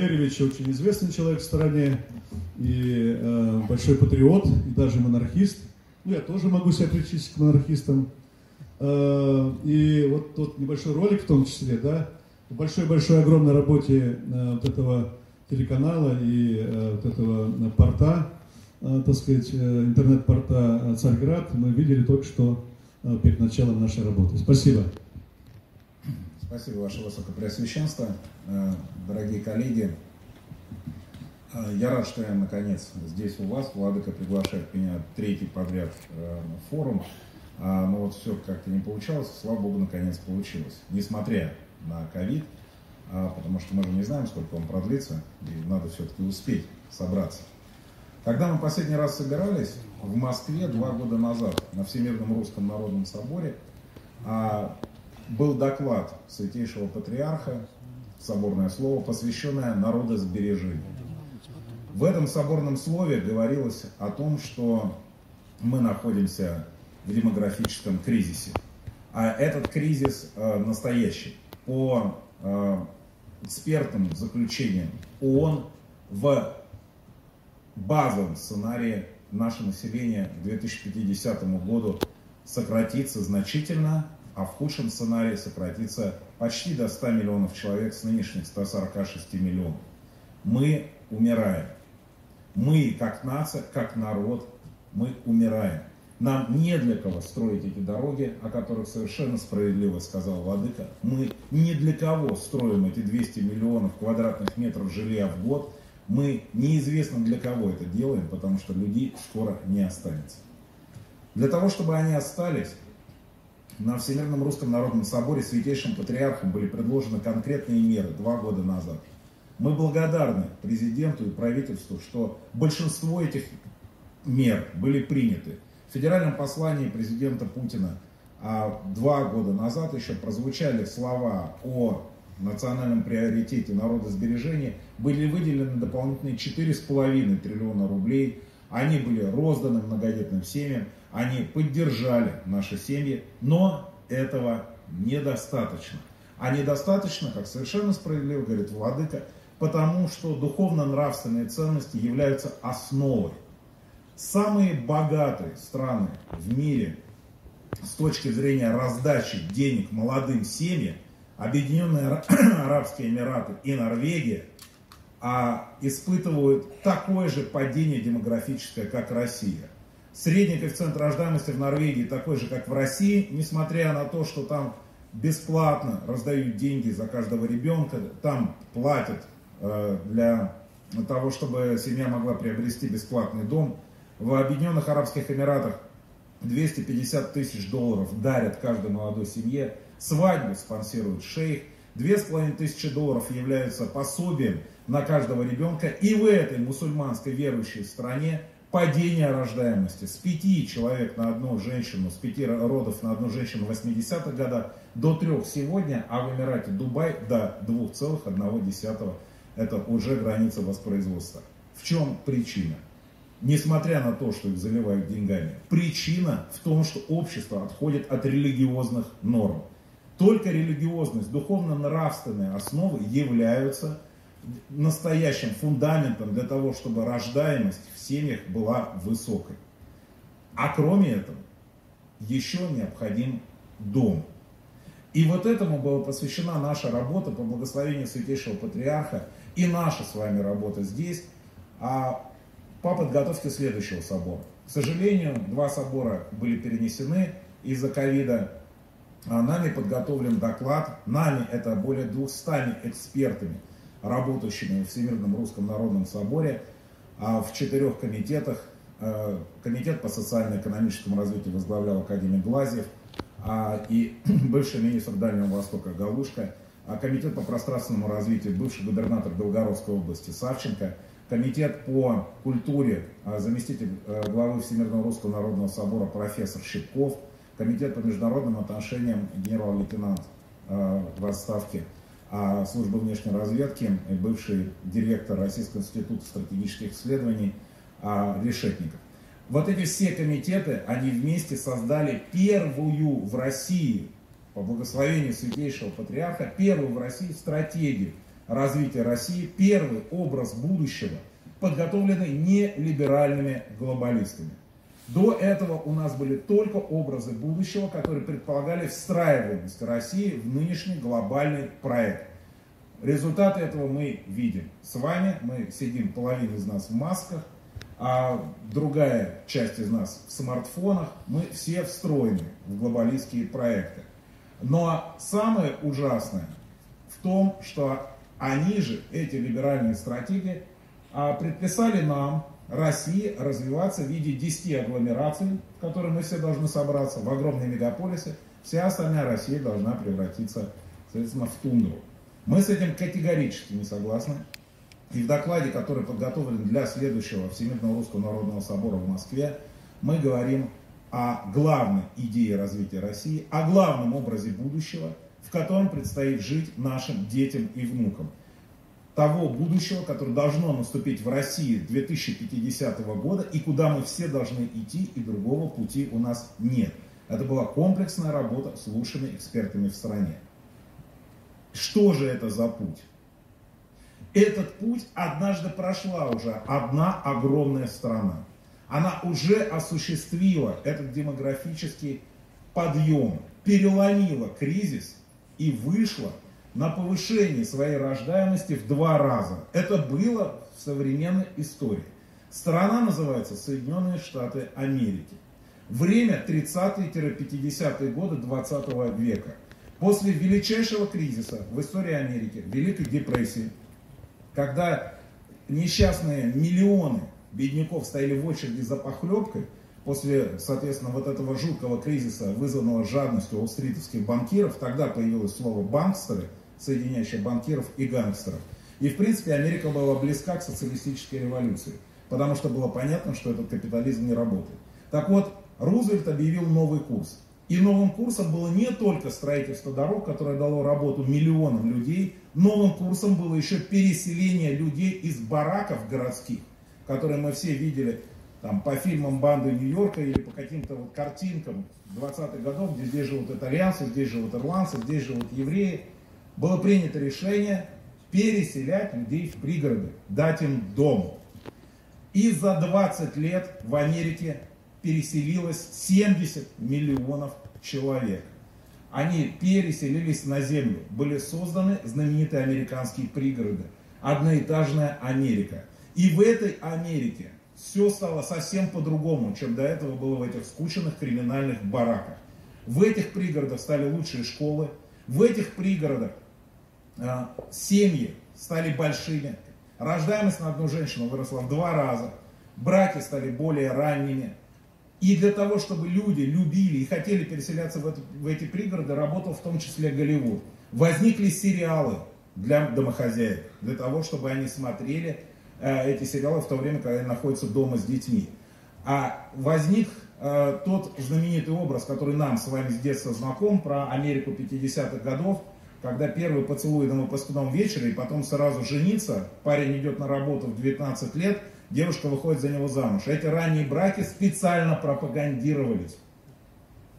Валерьевич очень известный человек в стране, и э, большой патриот, и даже монархист. Ну, я тоже могу себя причислить к монархистам. Э, и вот тот небольшой ролик в том числе, да, в большой-большой огромной работе э, вот этого телеканала и э, вот этого э, порта, э, так сказать, э, интернет-порта э, «Царьград» мы видели только что э, перед началом нашей работы. Спасибо. Спасибо, Ваше Высокопреосвященство. Э, дорогие коллеги, э, я рад, что я наконец здесь у вас. Владыка приглашает меня третий подряд э, форум. А, но вот все как-то не получалось. Слава Богу, наконец получилось. Несмотря на ковид, а, потому что мы же не знаем, сколько он продлится, и надо все-таки успеть собраться. Когда мы последний раз собирались в Москве два года назад на Всемирном Русском Народном Соборе, а, был доклад Святейшего Патриарха, соборное слово, посвященное народосбережению. В этом соборном слове говорилось о том, что мы находимся в демографическом кризисе. А этот кризис э, настоящий. По э, экспертным заключениям ООН в базовом сценарии наше население к 2050 году сократится значительно, а в худшем сценарии сократится почти до 100 миллионов человек с нынешних 146 миллионов. Мы умираем. Мы, как нация, как народ, мы умираем. Нам не для кого строить эти дороги, о которых совершенно справедливо сказал Владыка. Мы не для кого строим эти 200 миллионов квадратных метров жилья в год. Мы неизвестно для кого это делаем, потому что людей скоро не останется. Для того, чтобы они остались, на Всемирном Русском Народном Соборе Святейшим Патриархом были предложены конкретные меры два года назад. Мы благодарны президенту и правительству, что большинство этих мер были приняты. В федеральном послании президента Путина а два года назад еще прозвучали слова о национальном приоритете народосбережения, были выделены дополнительные 4,5 триллиона рублей. Они были розданы многодетным семьям, они поддержали наши семьи, но этого недостаточно. А недостаточно, как совершенно справедливо говорит Владыка, потому что духовно-нравственные ценности являются основой. Самые богатые страны в мире с точки зрения раздачи денег молодым семьям, Объединенные Арабские Эмираты и Норвегия, а испытывают такое же падение демографическое, как Россия. Средний коэффициент рождаемости в Норвегии такой же, как в России, несмотря на то, что там бесплатно раздают деньги за каждого ребенка, там платят э, для того, чтобы семья могла приобрести бесплатный дом. В Объединенных Арабских Эмиратах 250 тысяч долларов дарят каждой молодой семье. Свадьбу спонсирует шейх. Две с половиной тысячи долларов являются пособием на каждого ребенка. И в этой мусульманской верующей стране падение рождаемости с 5 человек на одну женщину, с 5 родов на одну женщину в 80-х годах до 3 сегодня, а в Эмирате Дубай до 2,1. Это уже граница воспроизводства. В чем причина? Несмотря на то, что их заливают деньгами, причина в том, что общество отходит от религиозных норм. Только религиозность, духовно-нравственные основы являются настоящим фундаментом для того, чтобы рождаемость семьях была высокой. А кроме этого, еще необходим дом. И вот этому была посвящена наша работа по благословению Святейшего Патриарха и наша с вами работа здесь а по подготовке следующего собора. К сожалению, два собора были перенесены из-за ковида. А нами подготовлен доклад, нами это более 200 экспертами – работающими в Всемирном Русском Народном Соборе, в четырех комитетах. Э, комитет по социально-экономическому развитию возглавлял академик Глазьев, а, и бывший министр Дальнего Востока Галушка, а комитет по пространственному развитию, бывший губернатор Белгородской области Савченко, комитет по культуре, а, заместитель э, главы Всемирного Русского Народного Собора профессор Щипков, комитет по международным отношениям генерал-лейтенант э, в отставке а службы внешней разведки, бывший директор Российского института стратегических исследований а, Решетников. Вот эти все комитеты, они вместе создали первую в России, по благословению Святейшего Патриарха, первую в России стратегию развития России, первый образ будущего, подготовленный не либеральными глобалистами. До этого у нас были только образы будущего, которые предполагали встраиваемость России в нынешний глобальный проект. Результаты этого мы видим. С вами мы сидим, половина из нас в масках, а другая часть из нас в смартфонах. Мы все встроены в глобалистские проекты. Но самое ужасное в том, что они же, эти либеральные стратегии, а, предписали нам, России, развиваться в виде 10 агломераций, в которые мы все должны собраться, в огромные мегаполисы. Вся остальная Россия должна превратиться, соответственно, в тундру. Мы с этим категорически не согласны. И в докладе, который подготовлен для следующего Всемирного Русского Народного Собора в Москве, мы говорим о главной идее развития России, о главном образе будущего, в котором предстоит жить нашим детям и внукам. Того будущего, которое должно наступить в России 2050 года и куда мы все должны идти, и другого пути у нас нет. Это была комплексная работа с лучшими экспертами в стране. Что же это за путь? Этот путь однажды прошла уже одна огромная страна. Она уже осуществила этот демографический подъем, переломила кризис и вышла на повышение своей рождаемости в два раза. Это было в современной истории. Страна называется Соединенные Штаты Америки. Время 30-50-е годы 20 века. После величайшего кризиса в истории Америки, Великой депрессии, когда несчастные миллионы бедняков стояли в очереди за похлебкой, после, соответственно, вот этого жуткого кризиса, вызванного жадностью уолл-стритовских банкиров, тогда появилось слово «банкстеры», соединяющее банкиров и гангстеров. И, в принципе, Америка была близка к социалистической революции, потому что было понятно, что этот капитализм не работает. Так вот, Рузвельт объявил новый курс. И новым курсом было не только строительство дорог, которое дало работу миллионам людей, новым курсом было еще переселение людей из бараков городских, которые мы все видели там, по фильмам банды Нью-Йорка или по каким-то вот картинкам 20-х годов, где здесь живут итальянцы, здесь живут ирландцы, здесь живут евреи. Было принято решение переселять людей в пригороды, дать им дом. И за 20 лет в Америке переселилось 70 миллионов человек. Они переселились на землю. Были созданы знаменитые американские пригороды. Одноэтажная Америка. И в этой Америке все стало совсем по-другому, чем до этого было в этих скученных криминальных бараках. В этих пригородах стали лучшие школы, в этих пригородах семьи стали большими, рождаемость на одну женщину выросла в два раза, браки стали более ранними, и для того, чтобы люди любили и хотели переселяться в, это, в эти пригороды, работал в том числе Голливуд. Возникли сериалы для домохозяек, для того, чтобы они смотрели э, эти сериалы в то время, когда они находятся дома с детьми. А возник э, тот знаменитый образ, который нам с вами с детства знаком, про Америку 50-х годов, когда первый поцелуй на выпускном вечере, и потом сразу жениться, парень идет на работу в 19 лет – девушка выходит за него замуж. Эти ранние браки специально пропагандировались.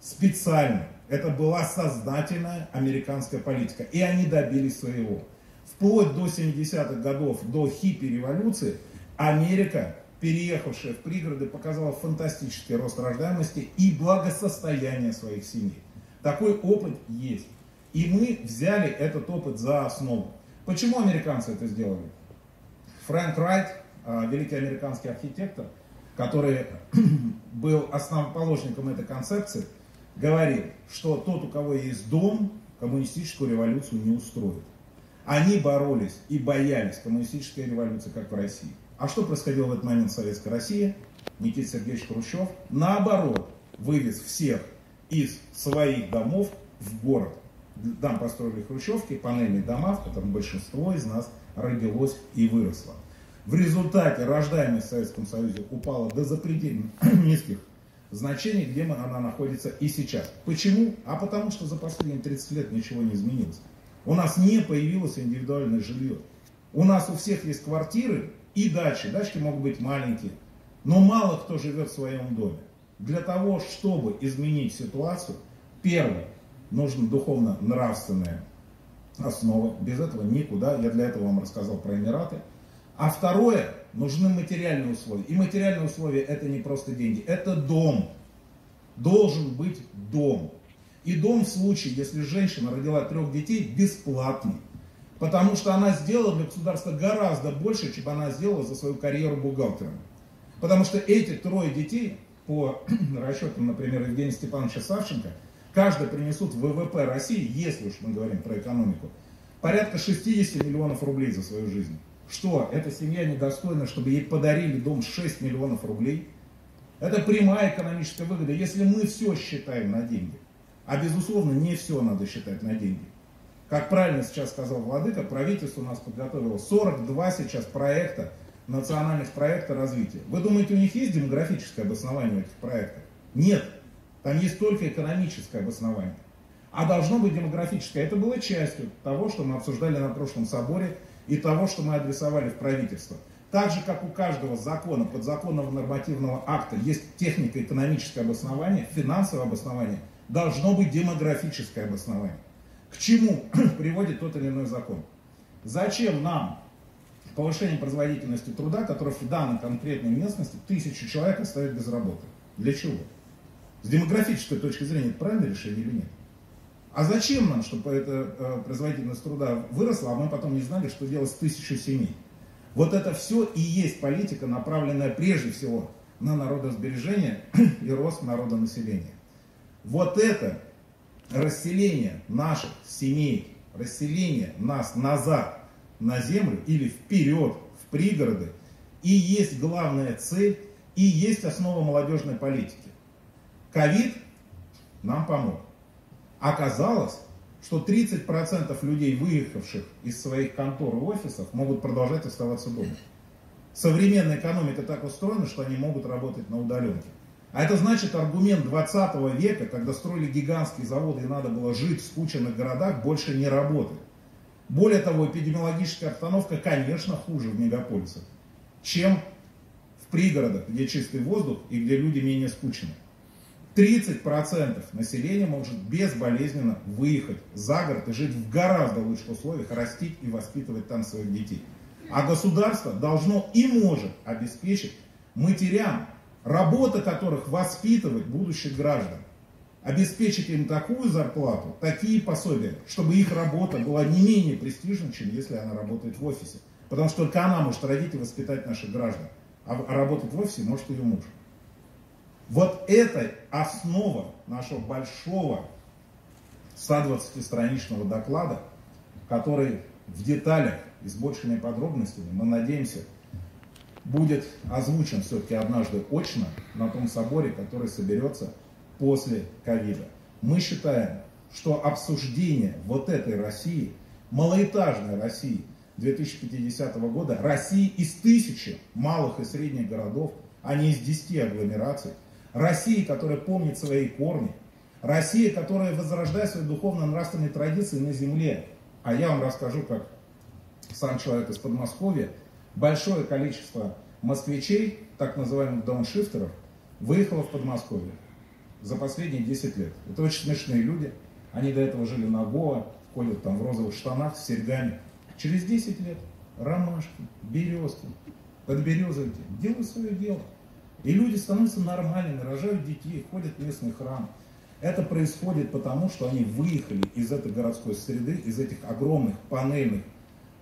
Специально. Это была сознательная американская политика. И они добились своего. Вплоть до 70-х годов, до хиппи-революции, Америка, переехавшая в пригороды, показала фантастический рост рождаемости и благосостояние своих семей. Такой опыт есть. И мы взяли этот опыт за основу. Почему американцы это сделали? Фрэнк Райт, а, великий американский архитектор, который был основоположником этой концепции, говорил, что тот, у кого есть дом, коммунистическую революцию не устроит. Они боролись и боялись коммунистической революции, как в России. А что происходило в этот момент в Советской России? Никита Сергеевич Хрущев, наоборот, вывез всех из своих домов в город. Там построили хрущевки, панельные дома, в котором большинство из нас родилось и выросло. В результате рождаемость в Советском Союзе упала до запредельно низких значений, где она находится и сейчас. Почему? А потому что за последние 30 лет ничего не изменилось. У нас не появилось индивидуальное жилье. У нас у всех есть квартиры и дачи. Дачки могут быть маленькие. Но мало кто живет в своем доме. Для того, чтобы изменить ситуацию, первое, нужно духовно-нравственное основа. Без этого никуда. Я для этого вам рассказал про Эмираты. А второе, нужны материальные условия. И материальные условия это не просто деньги, это дом. Должен быть дом. И дом в случае, если женщина родила трех детей, бесплатный. Потому что она сделала для государства гораздо больше, чем она сделала за свою карьеру бухгалтера. Потому что эти трое детей, по расчетам, например, Евгения Степановича Савченко, каждый принесут в ВВП России, если уж мы говорим про экономику, порядка 60 миллионов рублей за свою жизнь. Что, эта семья недостойна, чтобы ей подарили дом 6 миллионов рублей? Это прямая экономическая выгода, если мы все считаем на деньги. А безусловно, не все надо считать на деньги. Как правильно сейчас сказал Владыка, правительство у нас подготовило 42 сейчас проекта, национальных проекта развития. Вы думаете, у них есть демографическое обоснование этих проектов? Нет. Там есть только экономическое обоснование. А должно быть демографическое. Это было частью того, что мы обсуждали на прошлом соборе и того, что мы адресовали в правительство. Так же, как у каждого закона, подзаконного нормативного акта есть технико-экономическое обоснование, финансовое обоснование, должно быть демографическое обоснование. К чему приводит тот или иной закон? Зачем нам повышение производительности труда, который в данной конкретной местности тысячу человек оставит без работы? Для чего? С демографической точки зрения это правильное решение или нет? А зачем нам, чтобы эта э, производительность труда выросла, а мы потом не знали, что делать с тысячу семей? Вот это все и есть политика, направленная прежде всего на народосбережение и рост народонаселения. Вот это расселение наших семей, расселение нас назад на землю или вперед в пригороды и есть главная цель и есть основа молодежной политики. Ковид нам помог. Оказалось, что 30% людей, выехавших из своих контор и офисов, могут продолжать оставаться дома. Современная экономика так устроена, что они могут работать на удаленке. А это значит аргумент 20 века, когда строили гигантские заводы и надо было жить в скученных городах, больше не работает. Более того, эпидемиологическая обстановка, конечно, хуже в мегаполисах, чем в пригородах, где чистый воздух и где люди менее скучны. 30% населения может безболезненно выехать за город и жить в гораздо лучших условиях, растить и воспитывать там своих детей. А государство должно и может обеспечить матерям, работа которых воспитывать будущих граждан. Обеспечить им такую зарплату, такие пособия, чтобы их работа была не менее престижной, чем если она работает в офисе. Потому что только она может родить и воспитать наших граждан. А работать в офисе может ее муж. Вот это основа нашего большого 120-страничного доклада, который в деталях и с большими подробностями, мы надеемся, будет озвучен все-таки однажды очно на том соборе, который соберется после ковида. Мы считаем, что обсуждение вот этой России, малоэтажной России 2050 года, России из тысячи малых и средних городов, а не из десяти агломераций, России, которая помнит свои корни, Россия, которая возрождает свои духовно-нравственные традиции на земле. А я вам расскажу, как сам человек из Подмосковья, большое количество москвичей, так называемых дауншифтеров, выехало в Подмосковье за последние 10 лет. Это очень смешные люди. Они до этого жили на Гоа, ходят там в розовых штанах с серьгами. Через 10 лет ромашки, березки, подберезовики делают свое дело. И люди становятся нормальными, рожают детей, ходят в местный храм. Это происходит потому, что они выехали из этой городской среды, из этих огромных панельных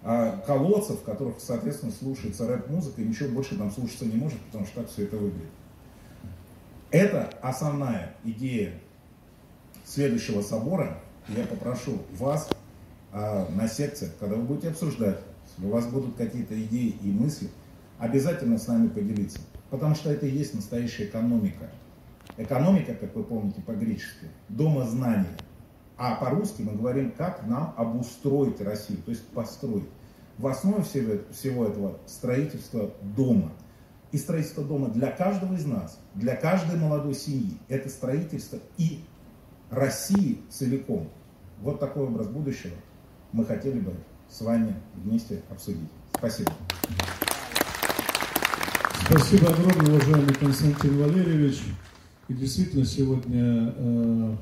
а, колодцев, в которых, соответственно, слушается рэп-музыка, и ничего больше там слушаться не может, потому что так все это выглядит. Это основная идея следующего собора. Я попрошу вас а, на секциях, когда вы будете обсуждать, у вас будут какие-то идеи и мысли, обязательно с нами поделиться. Потому что это и есть настоящая экономика. Экономика, как вы помните по-гречески, дома знания. А по-русски мы говорим, как нам обустроить Россию, то есть построить. В основе всего, всего этого строительство дома. И строительство дома для каждого из нас, для каждой молодой семьи. Это строительство и России целиком. Вот такой образ будущего мы хотели бы с вами вместе обсудить. Спасибо. Спасибо огромное, уважаемый Константин Валерьевич. И действительно, сегодня э,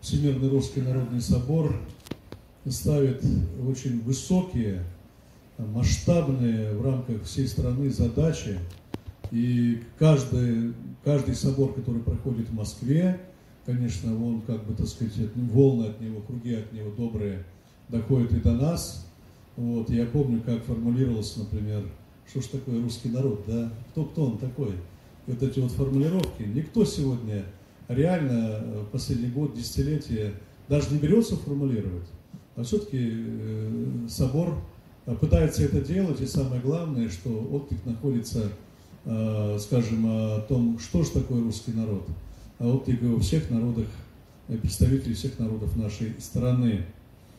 Всемирный Русский Народный Собор ставит очень высокие, масштабные в рамках всей страны задачи. И каждый, каждый собор, который проходит в Москве, конечно, он, как бы, так сказать, волны от него, круги от него добрые доходят и до нас. Вот, я помню, как формулировался, например, что ж такое русский народ, да? Кто, кто он такой? И вот эти вот формулировки. Никто сегодня реально э, последний год, десятилетие даже не берется формулировать. А все-таки э, собор э, пытается это делать, и самое главное, что отклик находится, скажем, о том, что же такое русский народ. А отклик во всех народах, представителей всех народов нашей страны.